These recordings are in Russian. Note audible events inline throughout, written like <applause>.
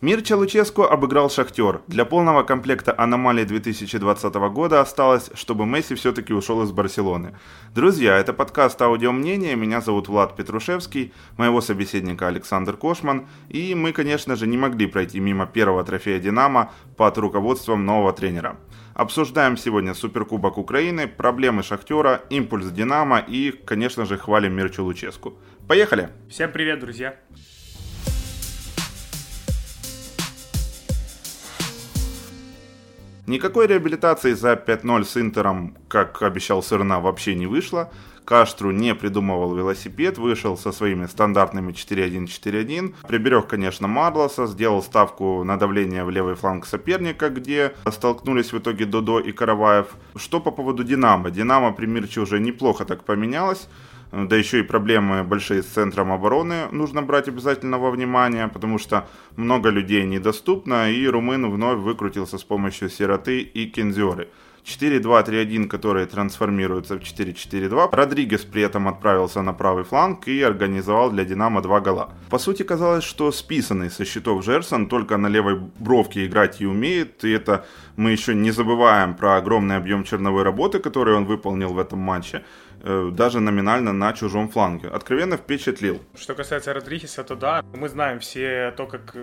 Мирча Луческу обыграл «Шахтер». Для полного комплекта аномалий 2020 года осталось, чтобы Месси все-таки ушел из Барселоны. Друзья, это подкаст «Аудио мнение». Меня зовут Влад Петрушевский, моего собеседника Александр Кошман. И мы, конечно же, не могли пройти мимо первого трофея «Динамо» под руководством нового тренера. Обсуждаем сегодня Суперкубок Украины, проблемы «Шахтера», импульс «Динамо» и, конечно же, хвалим Мирчу Луческу. Поехали! Всем привет, друзья! Никакой реабилитации за 5-0 с Интером, как обещал Сырна, вообще не вышло. Каштру не придумывал велосипед, вышел со своими стандартными 4-1-4-1. Приберег, конечно, Марлоса, сделал ставку на давление в левый фланг соперника, где столкнулись в итоге Додо и Караваев. Что по поводу Динамо? Динамо при Мирче уже неплохо так поменялось да еще и проблемы большие с центром обороны нужно брать обязательно во внимание, потому что много людей недоступно, и румын вновь выкрутился с помощью сироты и кензеры. 4-2-3-1, которые трансформируются в 4-4-2. Родригес при этом отправился на правый фланг и организовал для Динамо два гола. По сути, казалось, что списанный со счетов Жерсон только на левой бровке играть и умеет, и это мы еще не забываем про огромный объем черновой работы, который он выполнил в этом матче. Э, даже номинально на чужом фланге. Откровенно впечатлил. Что касается Родригеса, то да, мы знаем все то, как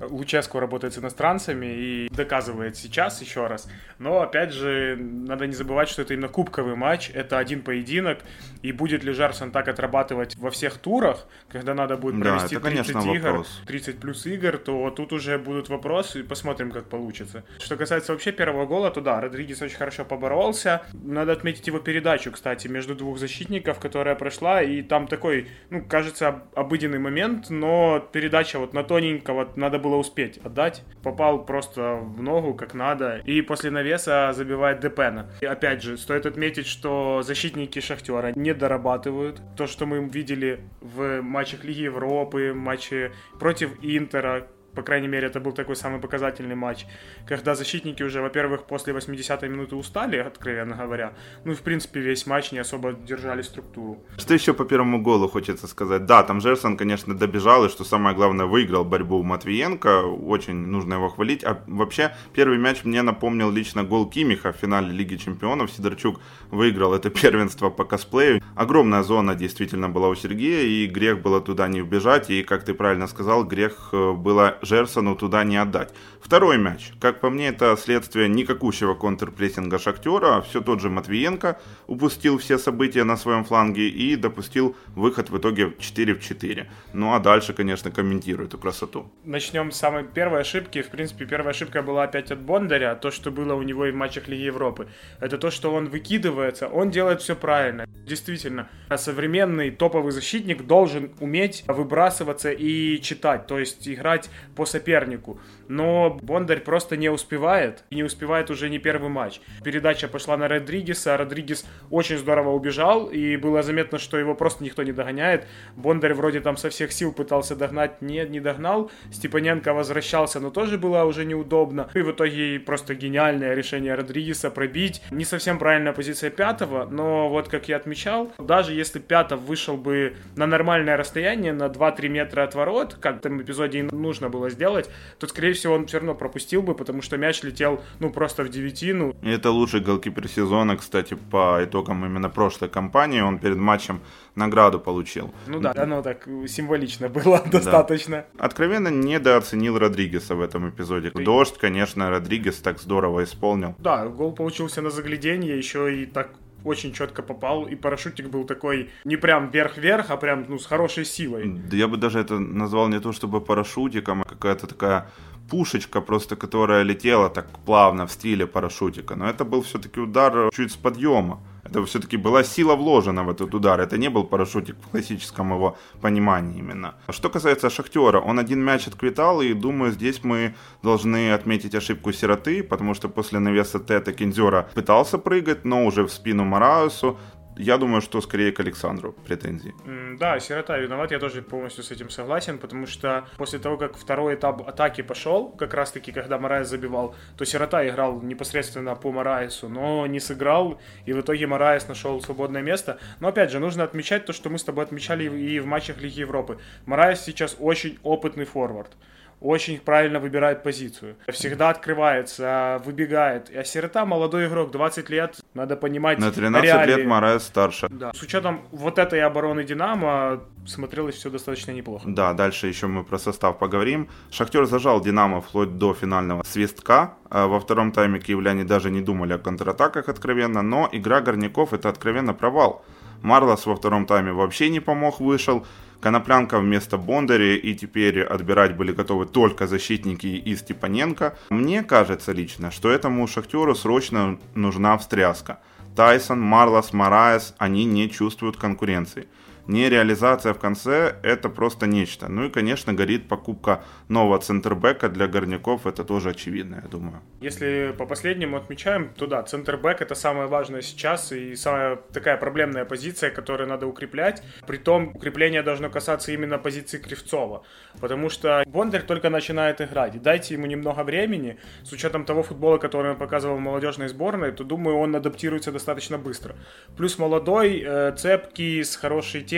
Луческу работает с иностранцами и доказывает сейчас еще раз. Но, опять же, надо не забывать, что это именно кубковый матч, это один поединок, и будет ли Жарсон так отрабатывать во всех турах, когда надо будет провести да, это, 30 конечно, игр, вопрос. 30 плюс игр, то тут уже будут вопросы, и посмотрим, как получится. Что касается вообще первого гола, то да, Родригес очень хорошо поборолся. Надо отметить его передачу, кстати, между двух защитников, которая прошла, и там такой, ну, кажется, обыденный момент, но передача вот на тоненького, надо было успеть отдать. Попал просто в ногу, как надо, и после навеса забивает Депена. И опять же, стоит отметить, что защитники Шахтера не дорабатывают. То, что мы видели в матчах Лиги Европы, матче против Интера, по крайней мере, это был такой самый показательный матч, когда защитники уже, во-первых, после 80-й минуты устали, откровенно говоря. Ну и, в принципе, весь матч не особо держали структуру. Что еще по первому голу хочется сказать? Да, там Жерсон, конечно, добежал, и что самое главное, выиграл борьбу у Матвиенко. Очень нужно его хвалить. А вообще, первый мяч мне напомнил лично гол Кимиха в финале Лиги Чемпионов. Сидорчук выиграл это <laughs> первенство по косплею. Огромная зона действительно была у Сергея, и грех было туда не убежать. И, как ты правильно сказал, грех э, было Жерсону туда не отдать. Второй мяч. Как по мне, это следствие никакущего контрпрессинга Шахтера. Все тот же Матвиенко упустил все события на своем фланге и допустил выход в итоге 4 в 4. Ну а дальше, конечно, комментирую эту красоту. Начнем с самой первой ошибки. В принципе, первая ошибка была опять от Бондаря. То, что было у него и в матчах Лиги Европы. Это то, что он выкидывается. Он делает все правильно. Действительно, современный топовый защитник должен уметь выбрасываться и читать. То есть играть по сопернику. Но Бондарь просто не успевает. И не успевает уже не первый матч. Передача пошла на Родригеса. Родригес очень здорово убежал. И было заметно, что его просто никто не догоняет. Бондарь вроде там со всех сил пытался догнать. Нет, не догнал. Степаненко возвращался, но тоже было уже неудобно. И в итоге просто гениальное решение Родригеса пробить. Не совсем правильная позиция пятого, но вот как я отмечал, даже если пятов вышел бы на нормальное расстояние, на 2-3 метра от ворот, как в этом эпизоде и нужно было сделать, то, скорее всего, он все равно пропустил бы, потому что мяч летел, ну, просто в девятину. И это лучший голкипер сезона, кстати, по итогам именно прошлой кампании. Он перед матчем награду получил. Ну да, оно так символично <laughs> было да. достаточно. Откровенно недооценил Родригеса в этом эпизоде. Ты... Дождь, конечно, Родригес так здорово исполнил. Да, гол получился на загляденье, еще и так очень четко попал, и парашютик был такой не прям вверх-вверх, а прям ну, с хорошей силой. Да я бы даже это назвал не то чтобы парашютиком, а какая-то такая пушечка просто, которая летела так плавно в стиле парашютика. Но это был все-таки удар чуть с подъема. Это все-таки была сила вложена в этот удар. Это не был парашютик в классическом его понимании именно. Что касается Шахтера, он один мяч отквитал, и думаю, здесь мы должны отметить ошибку Сироты, потому что после навеса Тета Кинзера пытался прыгать, но уже в спину Мараусу я думаю, что скорее к Александру претензии. Да, Сирота виноват, я тоже полностью с этим согласен, потому что после того, как второй этап атаки пошел, как раз-таки, когда Мараес забивал, то Сирота играл непосредственно по Мараесу, но не сыграл, и в итоге Мараес нашел свободное место. Но опять же, нужно отмечать то, что мы с тобой отмечали и в матчах Лиги Европы. Мараес сейчас очень опытный форвард очень правильно выбирает позицию. Всегда открывается, выбегает. А Сирота молодой игрок, 20 лет, надо понимать На 13 реалии. лет Морес старше. Да. С учетом вот этой обороны Динамо смотрелось все достаточно неплохо. Да, дальше еще мы про состав поговорим. Шахтер зажал Динамо вплоть до финального свистка. А Во втором тайме киевляне даже не думали о контратаках откровенно, но игра горняков это откровенно провал. Марлос во втором тайме вообще не помог, вышел. Коноплянка вместо Бондаря, и теперь отбирать были готовы только защитники и Степаненко. Мне кажется лично, что этому Шахтеру срочно нужна встряска. Тайсон, Марлос, Мараес, они не чувствуют конкуренции. Нереализация в конце – это просто нечто. Ну и, конечно, горит покупка нового центрбека для горняков, это тоже очевидно, я думаю. Если по последнему отмечаем, то да, центрбэк это самое важное сейчас и самая такая проблемная позиция, которую надо укреплять. Притом укрепление должно касаться именно позиции Кривцова, потому что Бондарь только начинает играть. Дайте ему немного времени, с учетом того футбола, который он показывал в молодежной сборной, то думаю, он адаптируется достаточно быстро. Плюс молодой, э, цепкий, с хорошей техникой,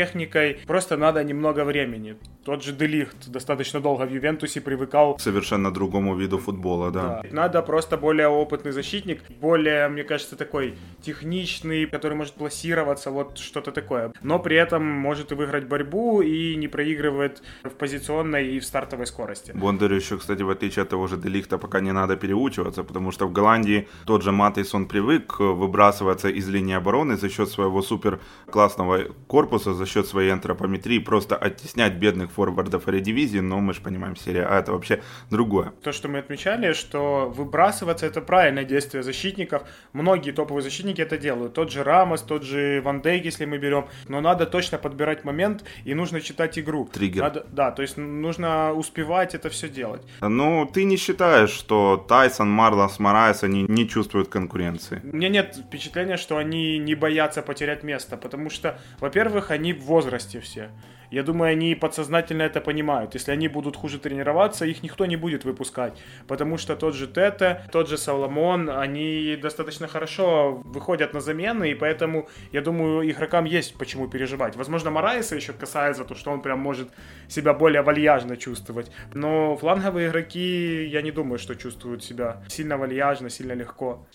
просто надо немного времени. Тот же Делихт достаточно долго в Ювентусе привыкал К совершенно другому виду футбола, да. да. Надо просто более опытный защитник, более, мне кажется, такой техничный, который может пласироваться, вот что-то такое. Но при этом может и выиграть борьбу и не проигрывает в позиционной и в стартовой скорости. Бондарю еще, кстати, в отличие от того же Делихта, пока не надо переучиваться, потому что в Голландии тот же Матейс, он привык выбрасываться из линии обороны за счет своего супер классного корпуса, за счет своей антропометрии, просто оттеснять бедных форвардов дивизии, но мы же понимаем, серия А это вообще другое. То, что мы отмечали, что выбрасываться это правильное действие защитников. Многие топовые защитники это делают. Тот же Рамос, тот же Ван Дейк, если мы берем. Но надо точно подбирать момент и нужно читать игру. Триггер. Надо- да, то есть нужно успевать это все делать. Ну, ты не считаешь, что Тайсон, Марлос, Морайс, они не чувствуют конкуренции? У меня нет впечатления, что они не боятся потерять место, потому что, во-первых, они в возрасте все. Я думаю, они подсознательно это понимают. Если они будут хуже тренироваться, их никто не будет выпускать. Потому что тот же Тете, тот же Соломон, они достаточно хорошо выходят на замены, и поэтому, я думаю, игрокам есть почему переживать. Возможно, Мораиса еще касается то, что он прям может себя более вальяжно чувствовать. Но фланговые игроки, я не думаю, что чувствуют себя сильно вальяжно, сильно легко.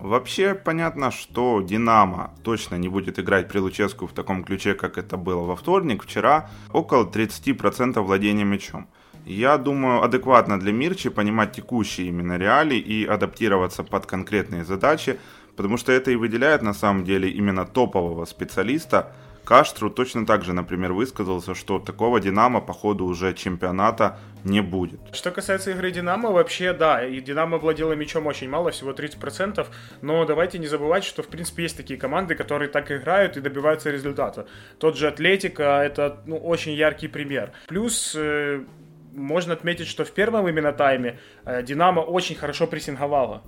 Вообще понятно, что Динамо точно не будет играть при Луческу в таком ключе, как это было во вторник. Вчера около 30% владения мячом. Я думаю, адекватно для Мирчи понимать текущие именно реалии и адаптироваться под конкретные задачи, потому что это и выделяет на самом деле именно топового специалиста. Каштру точно так же, например, высказался, что такого Динамо по ходу уже чемпионата не будет. Что касается игры Динамо, вообще да, и Динамо владела мячом очень мало, всего 30%, но давайте не забывать, что в принципе есть такие команды, которые так играют и добиваются результата. Тот же Атлетика, это ну, очень яркий пример. Плюс э, можно отметить, что в первом именно тайме э, Динамо очень хорошо прессинговала.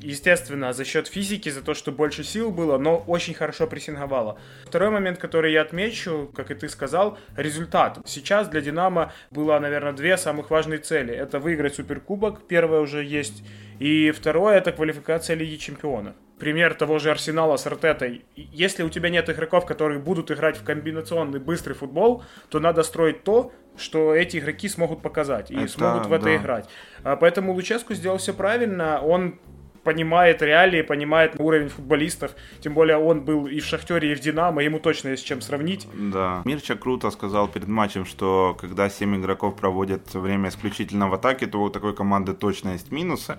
Естественно, за счет физики, за то, что больше сил было, но очень хорошо прессинговала. Второй момент, который я отмечу, как и ты сказал, результат. Сейчас для Динамо было, наверное, две самых важные цели. Это выиграть Суперкубок, первое уже есть, и второе это квалификация Лиги Чемпионов. Пример того же Арсенала с Артетой. Если у тебя нет игроков, которые будут играть в комбинационный быстрый футбол, то надо строить то, что эти игроки смогут показать и Это смогут в это да. играть. А Поэтому Луческу сделал все правильно. Он понимает реалии, понимает уровень футболистов. Тем более он был и в Шахтере, и в Динамо. Ему точно есть с чем сравнить. Да. Мирча круто сказал перед матчем, что когда 7 игроков проводят время исключительно в атаке, то у такой команды точно есть минусы.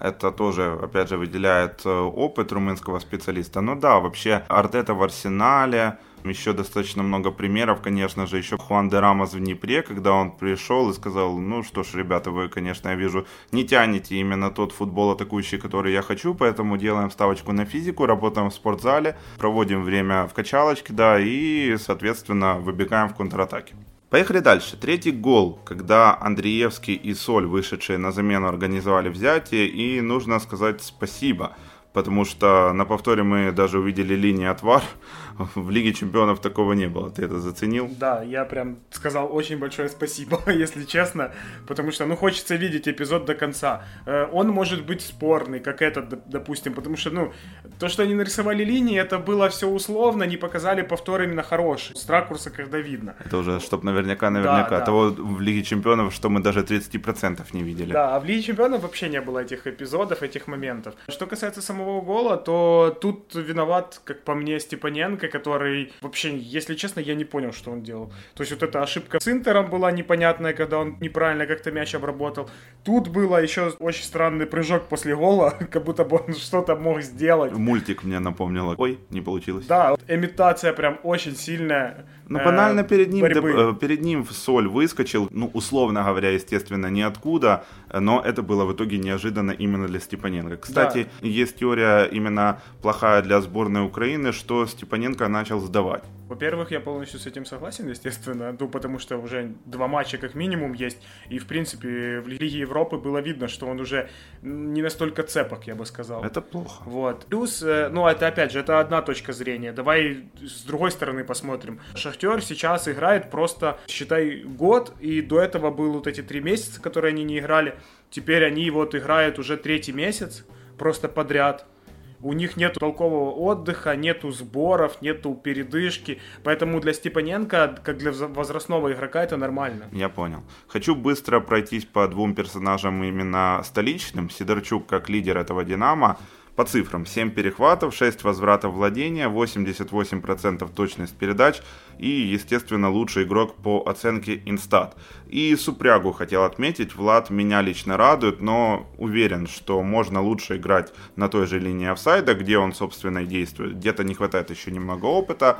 Это тоже, опять же, выделяет э, опыт румынского специалиста. Ну да, вообще Артета в Арсенале, еще достаточно много примеров, конечно же, еще Хуан де Рамос в Днепре, когда он пришел и сказал, ну что ж, ребята, вы, конечно, я вижу, не тянете именно тот футбол атакующий, который я хочу, поэтому делаем ставочку на физику, работаем в спортзале, проводим время в качалочке, да, и, соответственно, выбегаем в контратаке. Поехали дальше. Третий гол, когда Андреевский и Соль, вышедшие на замену, организовали взятие, и нужно сказать спасибо, потому что на повторе мы даже увидели линии отвар в Лиге Чемпионов такого не было. Ты это заценил? Да, я прям сказал очень большое спасибо, <laughs> если честно, потому что, ну, хочется видеть эпизод до конца. Э, он может быть спорный, как этот, допустим, потому что, ну, то, что они нарисовали линии, это было все условно, не показали повтор именно хороший, с ракурса, когда видно. Это уже, чтобы наверняка, наверняка. Да, да. Того в Лиге Чемпионов, что мы даже 30% не видели. Да, а в Лиге Чемпионов вообще не было этих эпизодов, этих моментов. Что касается самого гола, то тут виноват, как по мне, Степаненко, который вообще, если честно, я не понял, что он делал. То есть вот эта ошибка с Интером была непонятная, когда он неправильно как-то мяч обработал. Тут было еще очень странный прыжок после гола, <laughs> как будто бы он что-то мог сделать. Мультик мне напомнил. Ой, не получилось. Да, имитация прям очень сильная. Ну, банально перед ним, э, перед ним соль выскочил, ну, условно говоря, естественно, ниоткуда, но это было в итоге неожиданно именно для Степаненко. Кстати, да. есть теория именно плохая для сборной Украины, что Степаненко начал сдавать. Во-первых, я полностью с этим согласен, естественно, ну, потому что уже два матча как минимум есть, и, в принципе, в Лиге Европы было видно, что он уже не настолько цепок, я бы сказал. Это плохо. Вот. Плюс, э, ну, это, опять же, это одна точка зрения. Давай с другой стороны посмотрим. Шахтер сейчас играет просто, считай, год, и до этого было вот эти три месяца, которые они не играли. Теперь они вот играют уже третий месяц, просто подряд у них нет толкового отдыха, нету сборов, нету передышки, поэтому для Степаненко, как для возрастного игрока, это нормально. Я понял. Хочу быстро пройтись по двум персонажам именно столичным. Сидорчук как лидер этого «Динамо», по цифрам, 7 перехватов, 6 возвратов владения, 88% точность передач и, естественно, лучший игрок по оценке Инстат. И Супрягу хотел отметить, Влад меня лично радует, но уверен, что можно лучше играть на той же линии офсайда, где он, собственно, и действует. Где-то не хватает еще немного опыта,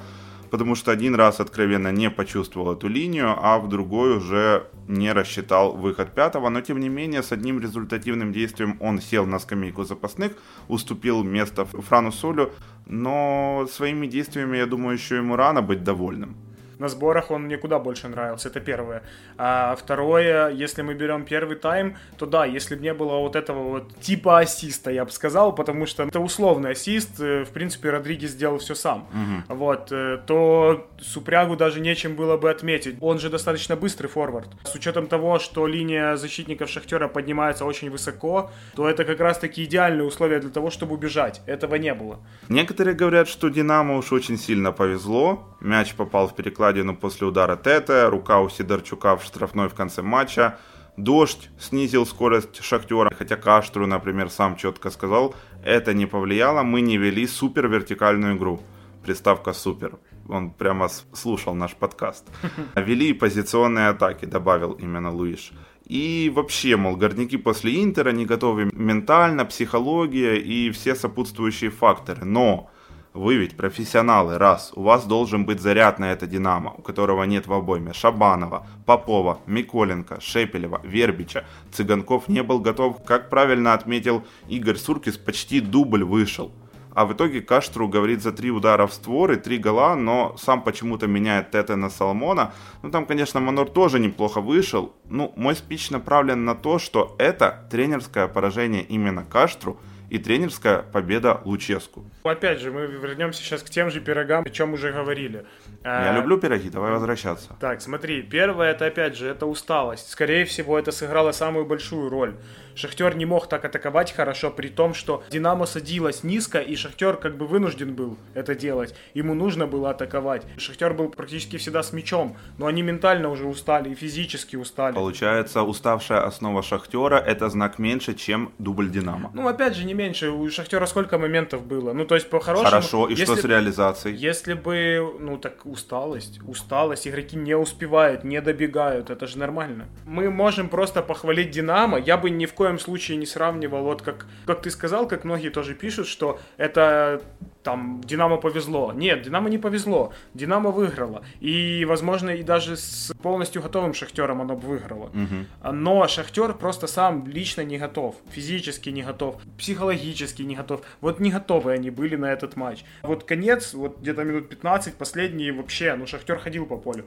потому что один раз откровенно не почувствовал эту линию, а в другой уже не рассчитал выход пятого, но тем не менее с одним результативным действием он сел на скамейку запасных, уступил место Франу Солю, но своими действиями, я думаю, еще ему рано быть довольным на сборах он мне куда больше нравился, это первое. А второе, если мы берем первый тайм, то да, если бы не было вот этого вот типа ассиста, я бы сказал, потому что это условный ассист, э, в принципе, Родригес сделал все сам, угу. вот, э, то Супрягу даже нечем было бы отметить. Он же достаточно быстрый форвард. С учетом того, что линия защитников Шахтера поднимается очень высоко, то это как раз-таки идеальные условия для того, чтобы убежать. Этого не было. Некоторые говорят, что Динамо уж очень сильно повезло. Мяч попал в перекладину после удара Тете, рука у Сидорчука в штрафной в конце матча. Дождь снизил скорость Шахтера, хотя Каштру, например, сам четко сказал, это не повлияло, мы не вели супер вертикальную игру. Приставка супер. Он прямо слушал наш подкаст. <laughs> Вели позиционные атаки, добавил именно Луиш. И вообще, мол, горняки после Интера не готовы ментально, психология и все сопутствующие факторы. Но вы ведь профессионалы, раз. У вас должен быть заряд на это «Динамо», у которого нет в обойме Шабанова, Попова, Миколенко, Шепелева, Вербича. Цыганков не был готов, как правильно отметил Игорь Суркис, почти дубль вышел. А в итоге Каштру говорит за три удара в створ и три гола, но сам почему-то меняет Тете на Соломона. Ну там, конечно, Манор тоже неплохо вышел. Ну, мой спич направлен на то, что это тренерское поражение именно Каштру – и тренерская победа Луческу. Опять же, мы вернемся сейчас к тем же пирогам, о чем уже говорили. Я а, люблю пироги, давай возвращаться. Так, смотри, первое, это опять же, это усталость. Скорее всего, это сыграло самую большую роль. Шахтер не мог так атаковать хорошо, при том, что Динамо садилась низко, и Шахтер как бы вынужден был это делать. Ему нужно было атаковать. Шахтер был практически всегда с мячом, но они ментально уже устали и физически устали. Получается, уставшая основа Шахтера это знак меньше, чем дубль Динамо. Ну, опять же, не меньше. У Шахтера сколько моментов было? Ну, то есть, по-хорошему... Хорошо, и что с реализацией? Если бы, ну, так усталость, усталость, игроки не успевают, не добегают, это же нормально. Мы можем просто похвалить Динамо, я бы ни в коем случае не сравнивал, вот как, как ты сказал, как многие тоже пишут, что это там Динамо повезло. Нет, Динамо не повезло. Динамо выиграло. И, возможно, и даже с полностью готовым Шахтером оно бы выиграло. Угу. Но Шахтер просто сам лично не готов. Физически не готов. Психологически не готов. Вот не готовы они были на этот матч. Вот конец, вот где-то минут 15, последние вообще, ну Шахтер ходил по полю.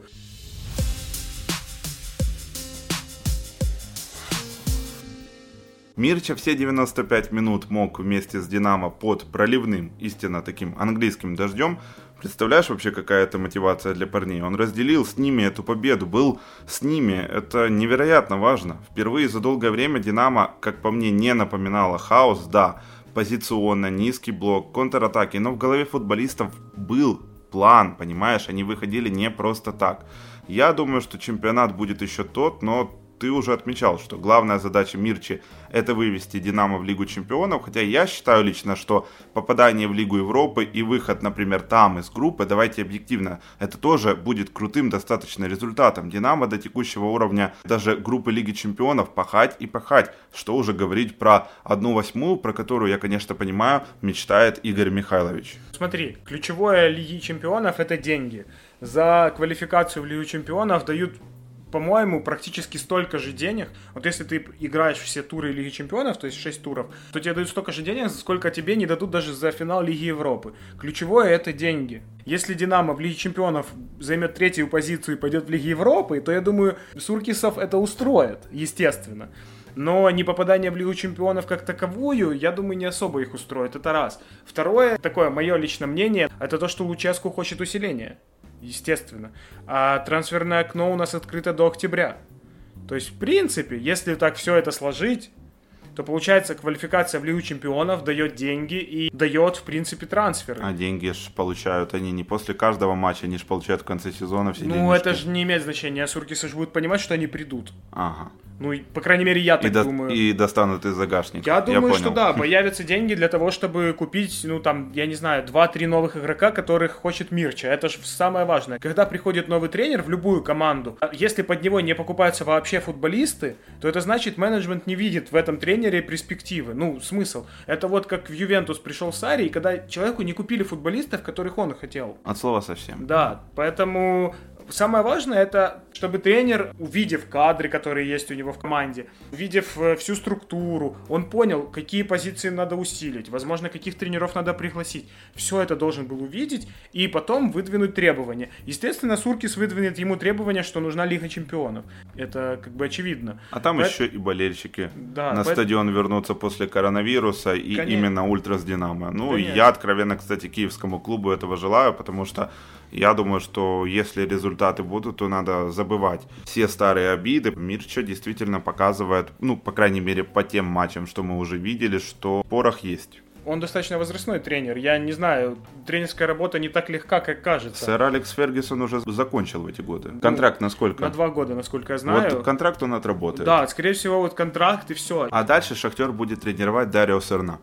Мирча все 95 минут мог вместе с Динамо под проливным, истинно таким английским дождем Представляешь вообще, какая это мотивация для парней? Он разделил с ними эту победу, был с ними. Это невероятно важно. Впервые за долгое время Динамо, как по мне, не напоминало хаос, да, позиционно, низкий блок, контратаки, но в голове футболистов был план, понимаешь? Они выходили не просто так. Я думаю, что чемпионат будет еще тот, но ты уже отмечал, что главная задача Мирчи – это вывести Динамо в Лигу Чемпионов, хотя я считаю лично, что попадание в Лигу Европы и выход, например, там из группы, давайте объективно, это тоже будет крутым достаточно результатом. Динамо до текущего уровня даже группы Лиги Чемпионов пахать и пахать, что уже говорить про одну восьмую, про которую я, конечно, понимаю, мечтает Игорь Михайлович. Смотри, ключевое Лиги Чемпионов – это деньги. За квалификацию в Лигу Чемпионов дают по-моему, практически столько же денег. Вот если ты играешь все туры Лиги Чемпионов, то есть 6 туров, то тебе дают столько же денег, сколько тебе не дадут даже за финал Лиги Европы. Ключевое это деньги. Если Динамо в Лиге Чемпионов займет третью позицию и пойдет в Лиге Европы, то я думаю, Суркисов это устроит, естественно. Но не попадание в Лигу Чемпионов как таковую, я думаю, не особо их устроит. Это раз. Второе, такое мое личное мнение, это то, что Луческу хочет усиления естественно. А трансферное окно у нас открыто до октября. То есть, в принципе, если так все это сложить, то получается квалификация в Лигу Чемпионов дает деньги и дает, в принципе, трансферы. А деньги ж получают они не после каждого матча, они же получают в конце сезона все Ну, денежки. это же не имеет значения. А Суркисы же будут понимать, что они придут. Ага. Ну, по крайней мере, я так И, до- думаю. и достанут из загашника. Я думаю, понял. что да, <laughs> появятся деньги для того, чтобы купить, ну там, я не знаю, 2-3 новых игрока, которых хочет Мирча. Это же самое важное. Когда приходит новый тренер в любую команду, а если под него не покупаются вообще футболисты, то это значит, менеджмент не видит в этом тренере перспективы. Ну, смысл. Это вот как в Ювентус пришел Сари, и когда человеку не купили футболистов, которых он хотел. От слова совсем. Да, поэтому самое важное это, чтобы тренер, увидев кадры, которые есть у него в команде, увидев э, всю структуру, он понял, какие позиции надо усилить, возможно, каких тренеров надо пригласить. Все это должен был увидеть и потом выдвинуть требования. Естественно, Суркис выдвинет ему требования, что нужна Лига Чемпионов. Это как бы очевидно. А там Поэт- еще и болельщики Да, на поэт- стадион вернутся после коронавируса и Конечно. именно Ультрас Динамо. Ну, Конечно. я откровенно, кстати, киевскому клубу этого желаю, потому что я думаю, что если результаты будут, то надо забывать все старые обиды. Мирча действительно показывает, ну, по крайней мере, по тем матчам, что мы уже видели, что порох есть. Он достаточно возрастной тренер. Я не знаю, тренерская работа не так легка, как кажется. Сэр Алекс Фергюсон уже закончил в эти годы. Контракт на сколько? На два года, насколько я знаю. Вот контракт он отработает. Да, скорее всего, вот контракт и все. А дальше Шахтер будет тренировать Дарио Серна.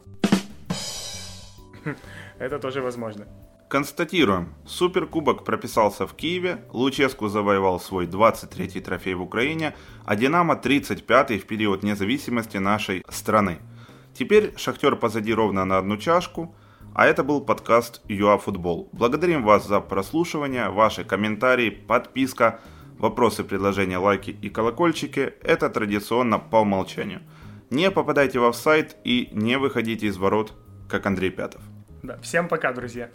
<laughs> Это тоже возможно. Констатируем, Суперкубок прописался в Киеве, Луческу завоевал свой 23-й трофей в Украине, а Динамо 35-й в период независимости нашей страны. Теперь Шахтер позади ровно на одну чашку, а это был подкаст ЮАФутбол. Благодарим вас за прослушивание, ваши комментарии, подписка, вопросы, предложения, лайки и колокольчики – это традиционно по умолчанию. Не попадайте в офсайт и не выходите из ворот, как Андрей Пятов. Да, всем пока, друзья.